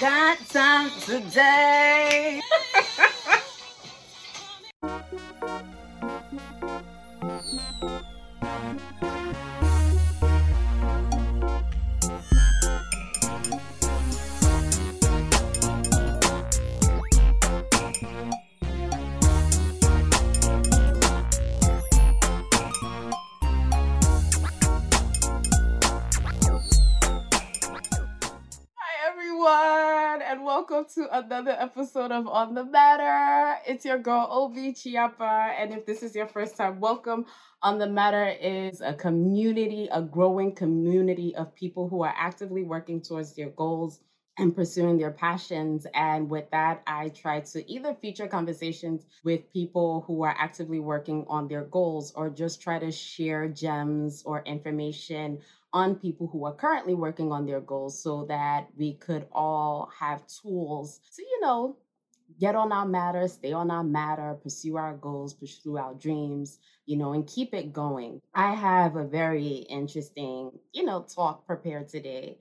got time today. to another episode of On the Matter. It's your girl, Obi Chiapa, and if this is your first time, welcome. On the Matter is a community, a growing community of people who are actively working towards their goals and pursuing their passions. And with that, I try to either feature conversations with people who are actively working on their goals or just try to share gems or information on people who are currently working on their goals so that we could all have tools to, you know, get on our matter, stay on our matter, pursue our goals, pursue our dreams, you know, and keep it going. I have a very interesting, you know, talk prepared today.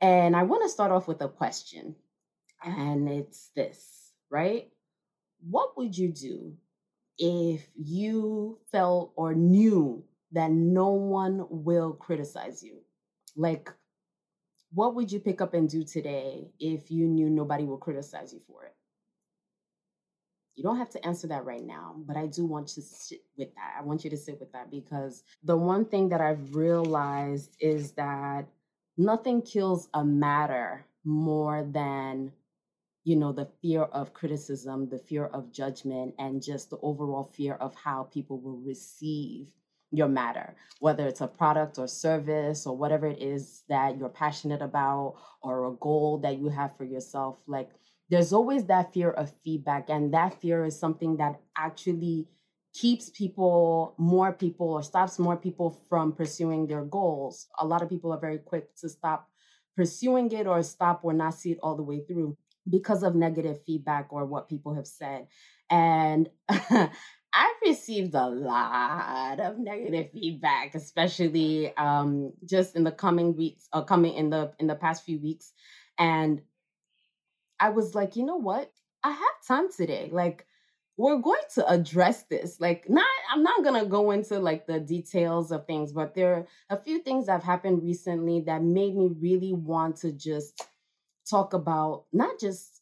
And I want to start off with a question. And it's this, right? What would you do if you felt or knew that no one will criticize you? Like, what would you pick up and do today if you knew nobody will criticize you for it? You don't have to answer that right now, but I do want to sit with that. I want you to sit with that because the one thing that I've realized is that nothing kills a matter more than you know the fear of criticism the fear of judgment and just the overall fear of how people will receive your matter whether it's a product or service or whatever it is that you're passionate about or a goal that you have for yourself like there's always that fear of feedback and that fear is something that actually keeps people more people or stops more people from pursuing their goals. A lot of people are very quick to stop pursuing it or stop or not see it all the way through because of negative feedback or what people have said. And I've received a lot of negative feedback, especially um, just in the coming weeks or coming in the in the past few weeks. And I was like, you know what? I have time today. Like, we're going to address this. Like, not I'm not gonna go into like the details of things, but there are a few things that have happened recently that made me really want to just talk about not just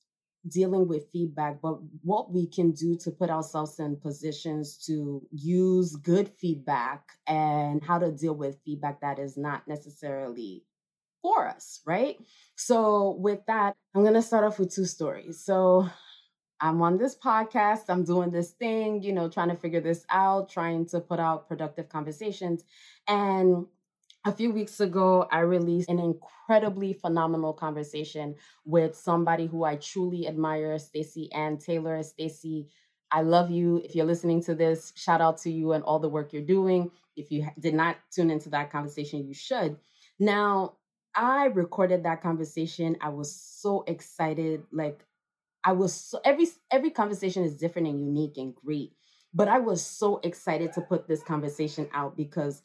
dealing with feedback, but what we can do to put ourselves in positions to use good feedback and how to deal with feedback that is not necessarily for us, right? So, with that, I'm going to start off with two stories. So, I'm on this podcast, I'm doing this thing, you know, trying to figure this out, trying to put out productive conversations. And a few weeks ago, I released an incredibly phenomenal conversation with somebody who I truly admire, Stacey Ann Taylor. Stacey, I love you. If you're listening to this, shout out to you and all the work you're doing. If you did not tune into that conversation, you should. Now, I recorded that conversation. I was so excited. Like I was so every every conversation is different and unique and great. But I was so excited to put this conversation out because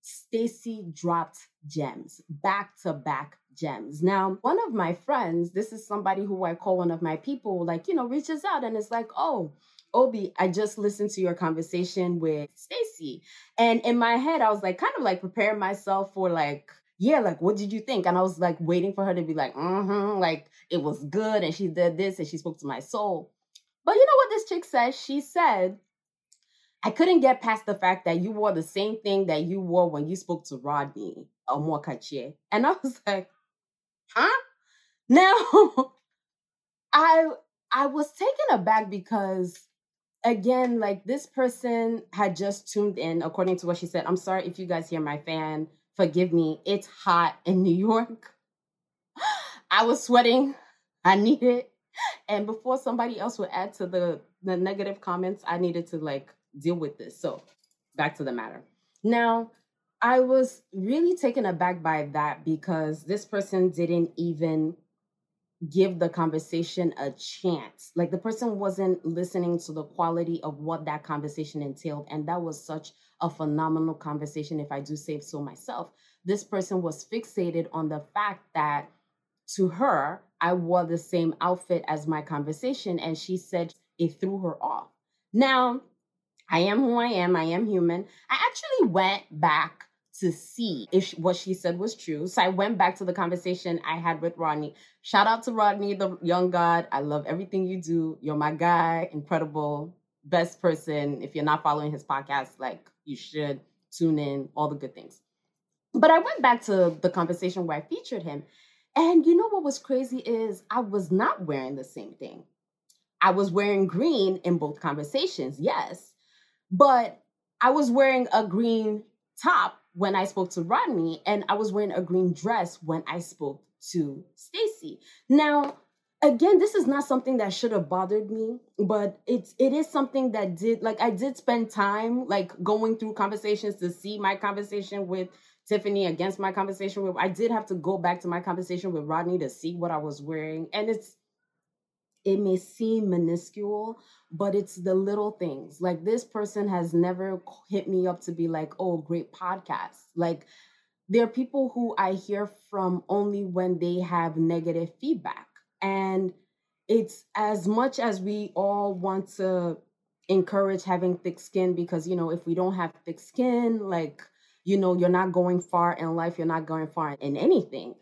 Stacey dropped gems, back to back gems. Now, one of my friends, this is somebody who I call one of my people, like, you know, reaches out and is like, oh, Obi, I just listened to your conversation with Stacey. And in my head, I was like, kind of like preparing myself for like, yeah, like, what did you think? And I was like waiting for her to be like, mm-hmm, like it was good. And she did this and she spoke to my soul. But you know what this chick said? She said, I couldn't get past the fact that you wore the same thing that you wore when you spoke to Rodney Omokachi. And I was like, huh? Now I I was taken aback because again, like this person had just tuned in, according to what she said. I'm sorry if you guys hear my fan. Forgive me. It's hot in New York. I was sweating. I need it. And before somebody else would add to the the negative comments, I needed to like deal with this. So, back to the matter. Now, I was really taken aback by that because this person didn't even give the conversation a chance. Like the person wasn't listening to the quality of what that conversation entailed. And that was such a phenomenal conversation, if I do say so myself. This person was fixated on the fact that to her, I wore the same outfit as my conversation. And she said it threw her off. Now, I am who I am. I am human. I actually went back to see if what she said was true. So I went back to the conversation I had with Rodney. Shout out to Rodney, the young God. I love everything you do. You're my guy, incredible, best person. If you're not following his podcast, like you should tune in, all the good things. But I went back to the conversation where I featured him. And you know what was crazy is I was not wearing the same thing. I was wearing green in both conversations, yes. But I was wearing a green top when I spoke to Rodney, and I was wearing a green dress when I spoke to Stacey. Now, again, this is not something that should have bothered me, but it's it is something that did like I did spend time like going through conversations to see my conversation with Tiffany against my conversation with I did have to go back to my conversation with Rodney to see what I was wearing. And it's it may seem minuscule, but it's the little things. Like this person has never hit me up to be like, oh, great podcast. Like there are people who I hear from only when they have negative feedback. And it's as much as we all want to encourage having thick skin because, you know, if we don't have thick skin, like, you know, you're not going far in life, you're not going far in anything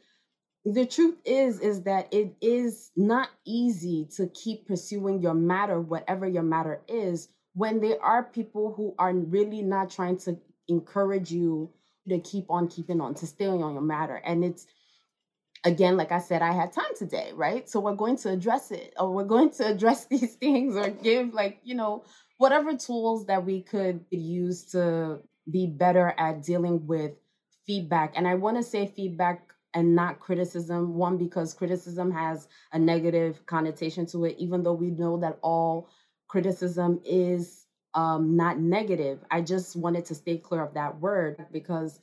the truth is is that it is not easy to keep pursuing your matter whatever your matter is when there are people who are really not trying to encourage you to keep on keeping on to stay on your matter. And it's again like i said i had time today right? So we're going to address it or we're going to address these things or give like you know whatever tools that we could use to be better at dealing with feedback. And i want to say feedback and not criticism. One, because criticism has a negative connotation to it, even though we know that all criticism is um, not negative. I just wanted to stay clear of that word because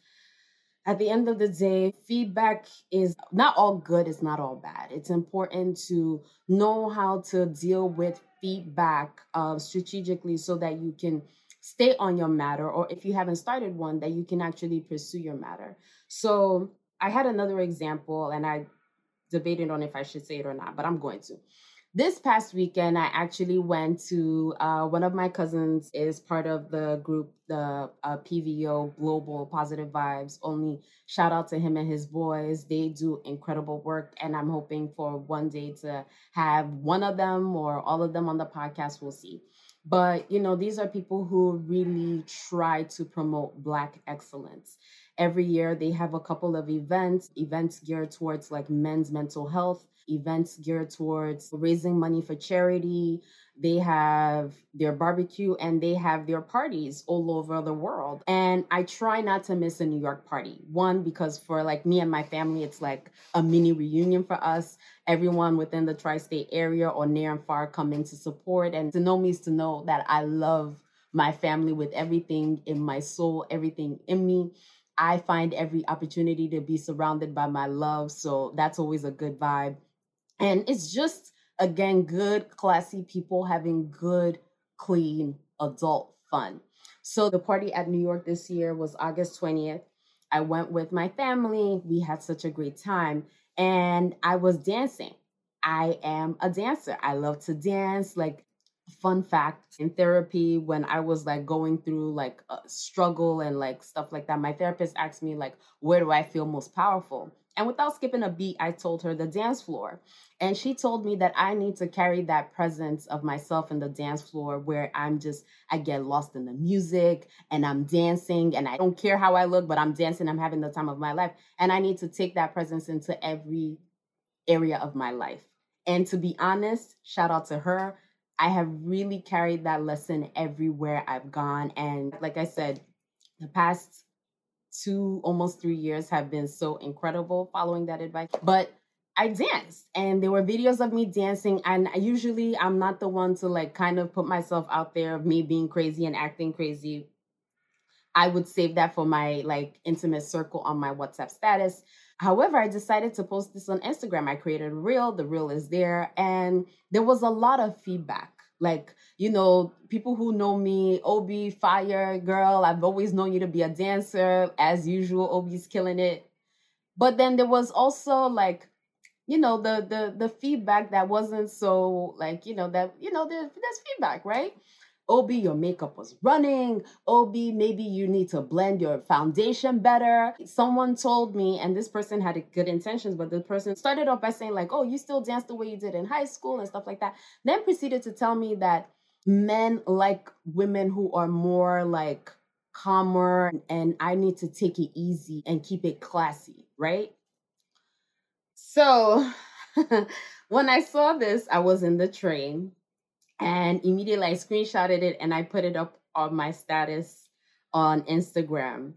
at the end of the day, feedback is not all good, it's not all bad. It's important to know how to deal with feedback uh, strategically so that you can stay on your matter, or if you haven't started one, that you can actually pursue your matter. So, I had another example and I debated on if I should say it or not, but I'm going to. This past weekend, I actually went to uh, one of my cousins is part of the group, the uh, PVO Global Positive Vibes. Only shout out to him and his boys. They do incredible work, and I'm hoping for one day to have one of them or all of them on the podcast. We'll see. But you know, these are people who really try to promote Black excellence Every year they have a couple of events, events geared towards like men's mental health, events geared towards raising money for charity. They have their barbecue and they have their parties all over the world. And I try not to miss a New York party. One, because for like me and my family, it's like a mini reunion for us. Everyone within the tri state area or near and far come in to support. And to know me is to know that I love my family with everything in my soul, everything in me. I find every opportunity to be surrounded by my love. So that's always a good vibe. And it's just, again, good, classy people having good, clean, adult fun. So the party at New York this year was August 20th. I went with my family. We had such a great time. And I was dancing. I am a dancer. I love to dance. Like fun fact in therapy when i was like going through like a struggle and like stuff like that my therapist asked me like where do i feel most powerful? And without skipping a beat i told her the dance floor. And she told me that i need to carry that presence of myself in the dance floor where i'm just i get lost in the music and i'm dancing and i don't care how i look but i'm dancing i'm having the time of my life. And i need to take that presence into every area of my life. And to be honest shout out to her I have really carried that lesson everywhere I've gone. And like I said, the past two, almost three years have been so incredible following that advice. But I danced and there were videos of me dancing. And usually I'm not the one to like kind of put myself out there of me being crazy and acting crazy. I would save that for my like intimate circle on my WhatsApp status. However, I decided to post this on Instagram. I created a reel, the reel is there, and there was a lot of feedback. Like, you know, people who know me, Obi, fire girl, I've always known you to be a dancer. As usual, Obi's killing it. But then there was also like you know the the the feedback that wasn't so like you know that you know there's there's feedback right Obi, your makeup was running. Obi, maybe you need to blend your foundation better. Someone told me, and this person had good intentions, but the person started off by saying, like, oh, you still dance the way you did in high school and stuff like that. Then proceeded to tell me that men like women who are more like calmer and I need to take it easy and keep it classy, right? So when I saw this, I was in the train and immediately I screenshotted it and I put it up on my status on Instagram.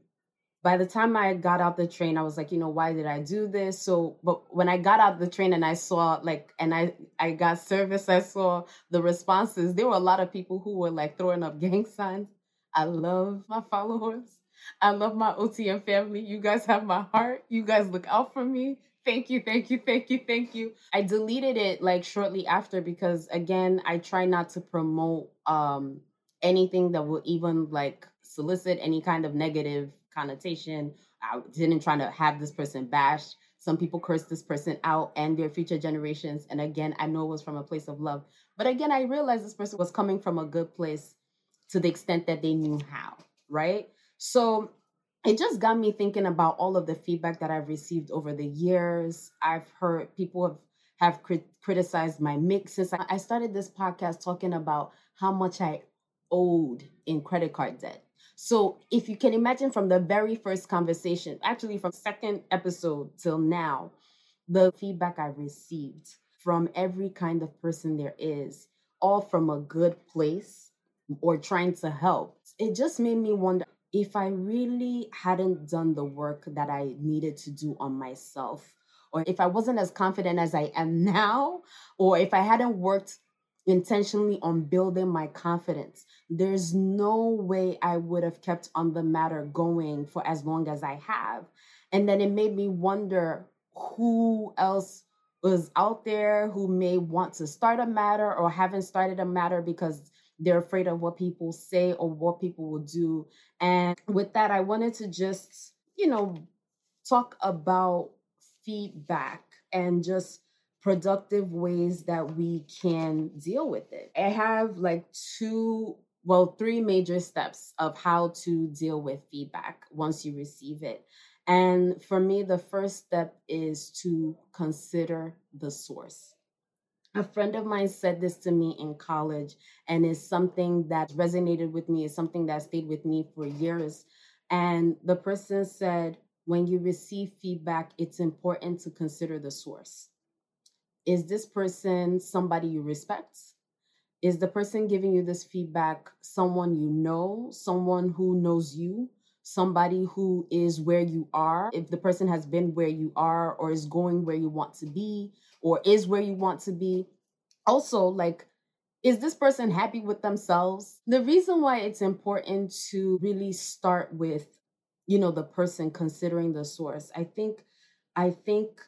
By the time I got out the train, I was like, you know, why did I do this? So, but when I got out the train and I saw like, and I I got service, I saw the responses. There were a lot of people who were like throwing up gang signs. I love my followers. I love my OTM family. You guys have my heart. You guys look out for me thank you, thank you, thank you, thank you. I deleted it like shortly after because again, I try not to promote um anything that will even like solicit any kind of negative connotation. I didn't try to have this person bashed. Some people curse this person out and their future generations. And again, I know it was from a place of love. But again, I realized this person was coming from a good place to the extent that they knew how, right? So it just got me thinking about all of the feedback that I've received over the years. I've heard people have have crit- criticized my mix since I started this podcast talking about how much I owed in credit card debt. So if you can imagine from the very first conversation, actually from second episode till now, the feedback I've received from every kind of person there is, all from a good place or trying to help, it just made me wonder if I really hadn't done the work that I needed to do on myself, or if I wasn't as confident as I am now, or if I hadn't worked intentionally on building my confidence, there's no way I would have kept on the matter going for as long as I have. And then it made me wonder who else was out there who may want to start a matter or haven't started a matter because they're afraid of what people say or what people will do. And with that, I wanted to just, you know, talk about feedback and just productive ways that we can deal with it. I have like two, well, three major steps of how to deal with feedback once you receive it. And for me, the first step is to consider the source. A friend of mine said this to me in college, and is something that resonated with me, is something that stayed with me for years. And the person said, when you receive feedback, it's important to consider the source. Is this person somebody you respect? Is the person giving you this feedback someone you know, someone who knows you, somebody who is where you are? If the person has been where you are or is going where you want to be, or is where you want to be. Also, like, is this person happy with themselves? The reason why it's important to really start with, you know, the person considering the source. I think, I think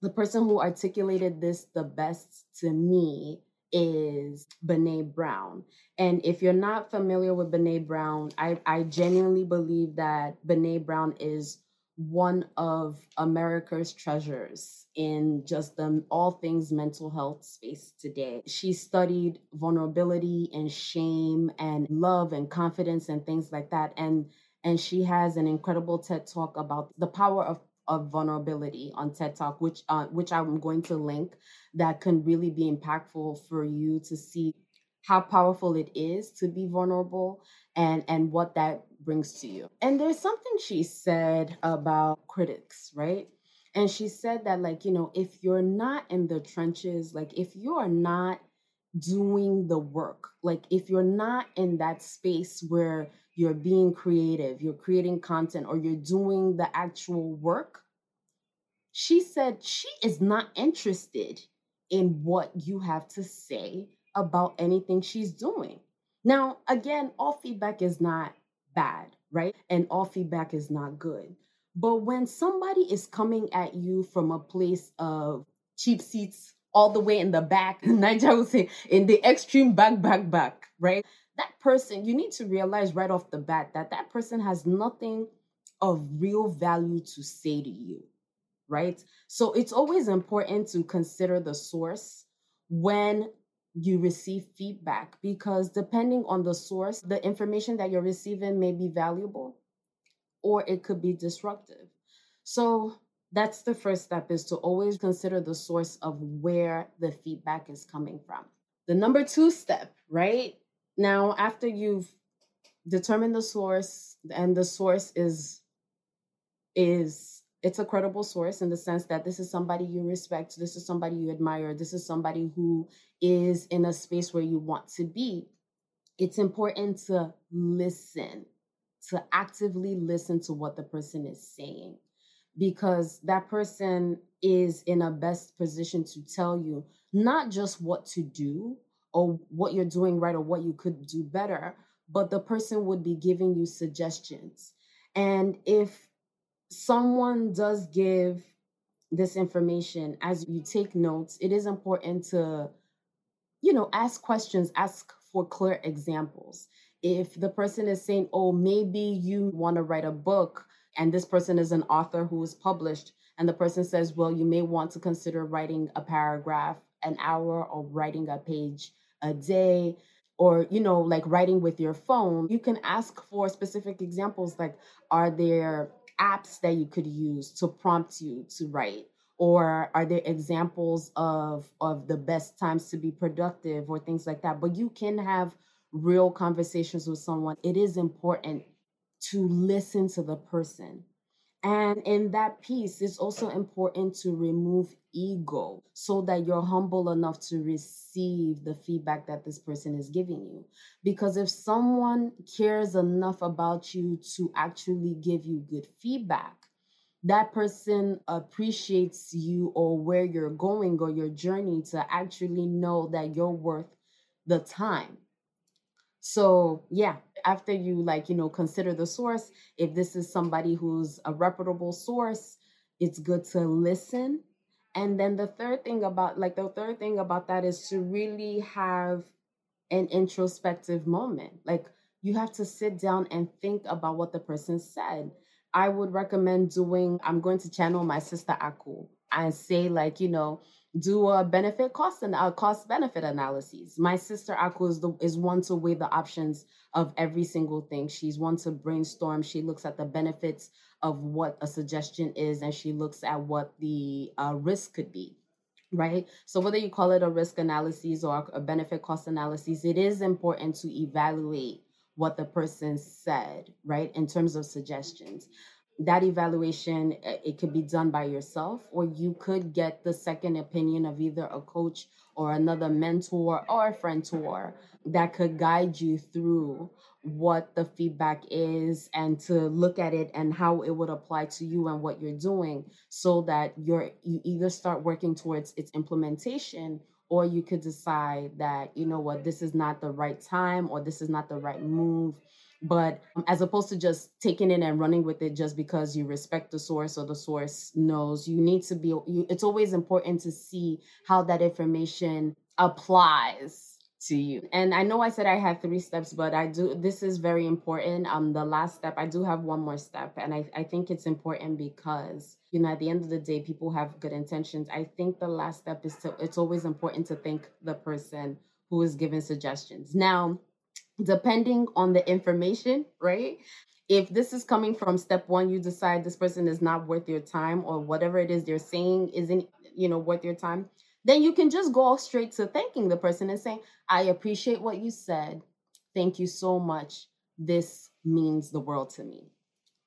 the person who articulated this the best to me is Brene Brown. And if you're not familiar with Brene Brown, I, I genuinely believe that Brene Brown is one of America's treasures in just the all things mental health space today. She studied vulnerability and shame and love and confidence and things like that. And and she has an incredible TED talk about the power of of vulnerability on TED Talk, which uh, which I'm going to link, that can really be impactful for you to see how powerful it is to be vulnerable and and what that brings to you. And there's something she said about critics, right? And she said that like, you know, if you're not in the trenches, like if you are not doing the work, like if you're not in that space where you're being creative, you're creating content or you're doing the actual work, she said she is not interested in what you have to say about anything she's doing. Now, again, all feedback is not bad, right? And all feedback is not good. But when somebody is coming at you from a place of cheap seats all the way in the back, Niger would say in the extreme back, back, back, right? That person, you need to realize right off the bat that that person has nothing of real value to say to you right? So it's always important to consider the source when you receive feedback because depending on the source, the information that you're receiving may be valuable or it could be disruptive. So that's the first step is to always consider the source of where the feedback is coming from. The number 2 step, right? Now after you've determined the source and the source is is it's a credible source in the sense that this is somebody you respect, this is somebody you admire, this is somebody who is in a space where you want to be. It's important to listen, to actively listen to what the person is saying, because that person is in a best position to tell you not just what to do or what you're doing right or what you could do better, but the person would be giving you suggestions. And if someone does give this information as you take notes, it is important to, you know, ask questions, ask for clear examples. If the person is saying, oh, maybe you want to write a book, and this person is an author who is published, and the person says, well, you may want to consider writing a paragraph an hour or writing a page a day or you know like writing with your phone you can ask for specific examples like are there apps that you could use to prompt you to write? Or are there examples of of the best times to be productive or things like that? But you can have real conversations with someone. It is important to listen to the person and in that piece, it's also important to remove ego so that you're humble enough to receive the feedback that this person is giving you. Because if someone cares enough about you to actually give you good feedback, that person appreciates you or where you're going or your journey to actually know that you're worth the time. So, yeah, after you like, you know, consider the source, if this is somebody who's a reputable source, it's good to listen. And then the third thing about like the third thing about that is to really have an introspective moment. Like you have to sit down and think about what the person said. I would recommend doing, I'm going to channel my sister Aku and say, like, you know, do a benefit cost and a cost benefit analyses. My sister Aku is, the, is one to weigh the options of every single thing. She's one to brainstorm. She looks at the benefits of what a suggestion is and she looks at what the uh, risk could be. Right. So, whether you call it a risk analysis or a benefit cost analysis, it is important to evaluate what the person said, right, in terms of suggestions that evaluation eh, it could be done by yourself or you could get the second opinion of either a coach or another mentor or a friend tour that could guide you through what the feedback is and to look at it and how it would apply to you and what you're doing so that you're you either start working towards its implementation or you could decide that you know what this is not the right time or this is not the right move but as opposed to just taking it and running with it just because you respect the source or the source knows you need to be you, it's always important to see how that information applies to you. And i know i said i had three steps but i do this is very important. Um the last step i do have one more step and i, I think it's important because you know at the end of the day people have good intentions. I think the last step is to it's always important to thank the person who is giving suggestions. Now depending on the information, right? If this is coming from step one, you decide this person is not worth your time or whatever it is they're saying isn't, you know, worth your time, then you can just go straight to thanking the person and saying, I appreciate what you said. Thank you so much. This means the world to me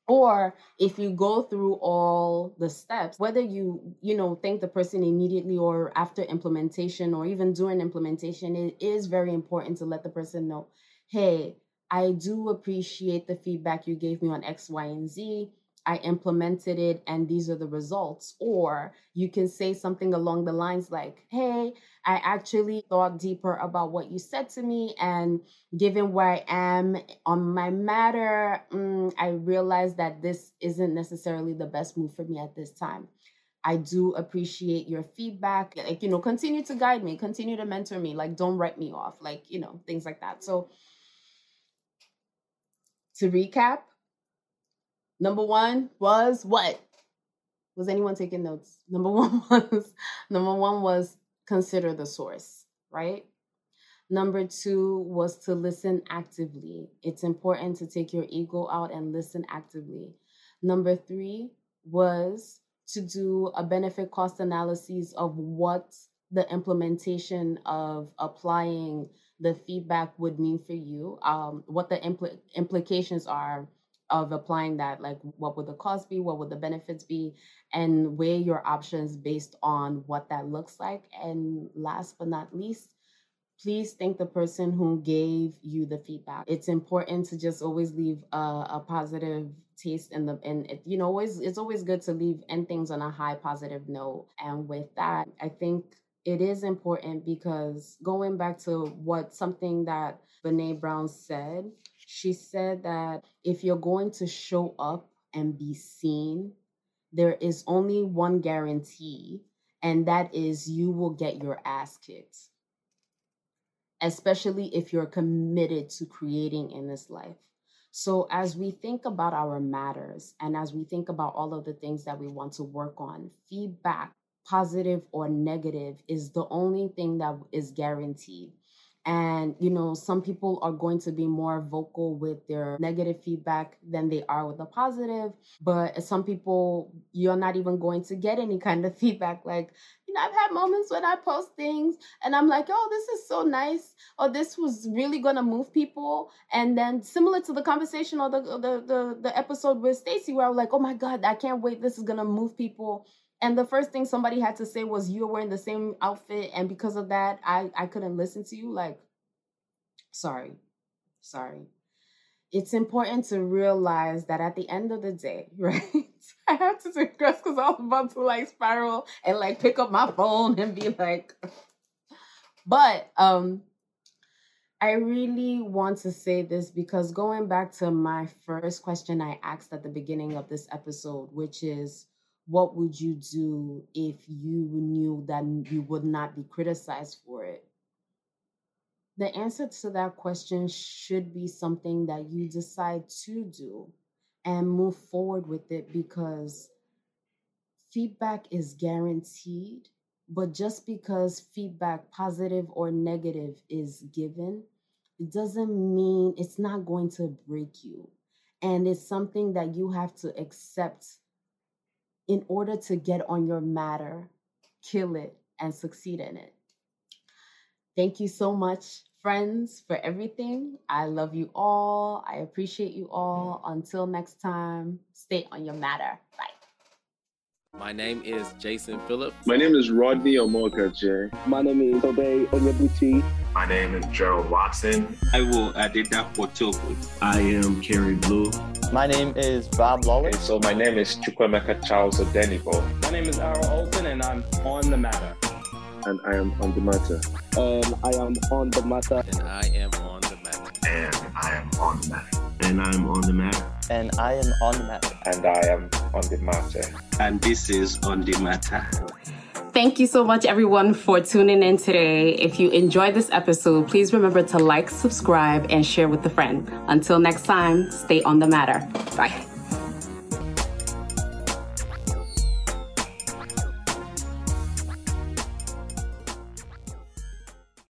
or if you go through all the steps whether you you know thank the person immediately or after implementation or even during implementation it is very important to let the person know hey i do appreciate the feedback you gave me on x y and z I implemented it and these are the results. Or you can say something along the lines like, hey, I actually thought deeper about what you said to me. And given where I am on my matter, mm, I realized that this isn't necessarily the best move for me at this time. I do appreciate your feedback. Like, you know, continue to guide me, continue to mentor me. Like, don't write me off, like, you know, things like that. So, to recap, Number one was what? Was anyone taking notes? Number one was number one was consider the source, right? Number two was to listen actively. It's important to take your ego out and listen actively. Number three was to do a benefit cost analysis of what the implementation of applying the feedback would mean for you, um, what the impl- implications are of applying that like what would the cost be what would the benefits be and weigh your options based on what that looks like. And last but not least please thank the person who gave you the feedback. It's important to just always leave a, a positive taste in the and it, you know always it's always good to leave end things on a high positive note. And with that i think it is important because going back to what something that Brene Brown said she said that if you're going to show up and be seen, there is only one guarantee, and that is you will get your ass kicked. Especially if you're committed to creating in this life. So, as we think about our matters and as we think about all of the things that we want to work on, feedback, positive or negative, is the only thing that is guaranteed. And you know some people are going to be more vocal with their negative feedback than they are with the positive but some people you're not even going to get any kind of feedback like you know i've had moments when i post things and i'm like oh this is so nice or this was really going to move people and then similar to the conversation or the the the, the episode with stacey where i was like oh my god i can't wait this is going to move people and the first thing somebody had to say was you're wearing the same outfit and because of that i i couldn't listen to you like sorry sorry. It's important to realize that at the end of the day right i have to digress because i was about to like spiral and like pick up my phone and be like but um I really want to say this because going back to my first question I asked at the beginning of this episode, which is what would you do if you knew that you would not be criticized for it? The answer to that question should be something that you decide to do and move forward with it because feedback is guaranteed. But just because feedback, positive or negative, is given, it doesn't mean it's not going to break you. And it's something that you have to accept in order to get on your matter, kill it, and succeed in it. Thank you so much, friends, for everything. I love you all. I appreciate you all. Until next time, stay on your matter. Bye. My name is Jason Phillips. My name is Rodney Omokache. My name is Obi Onyebuchi. My name is Gerald Watson. I will Adida Potoku. I am Kerry Blue. My name is Bob Lawler. So my name is Chukwuemeka Charles Odenibo. My name is Aaron Olson and I'm on the matter. And um, I am on the matter. And I am on the matter. And I am on the matter. And I am on the matter. And I am on the matter. And I am on the matter. And I am on the matter. And this is on the matter. Thank you so much, everyone, for tuning in today. If you enjoyed this episode, please remember to like, subscribe, and share with a friend. Until next time, stay on the matter. Bye.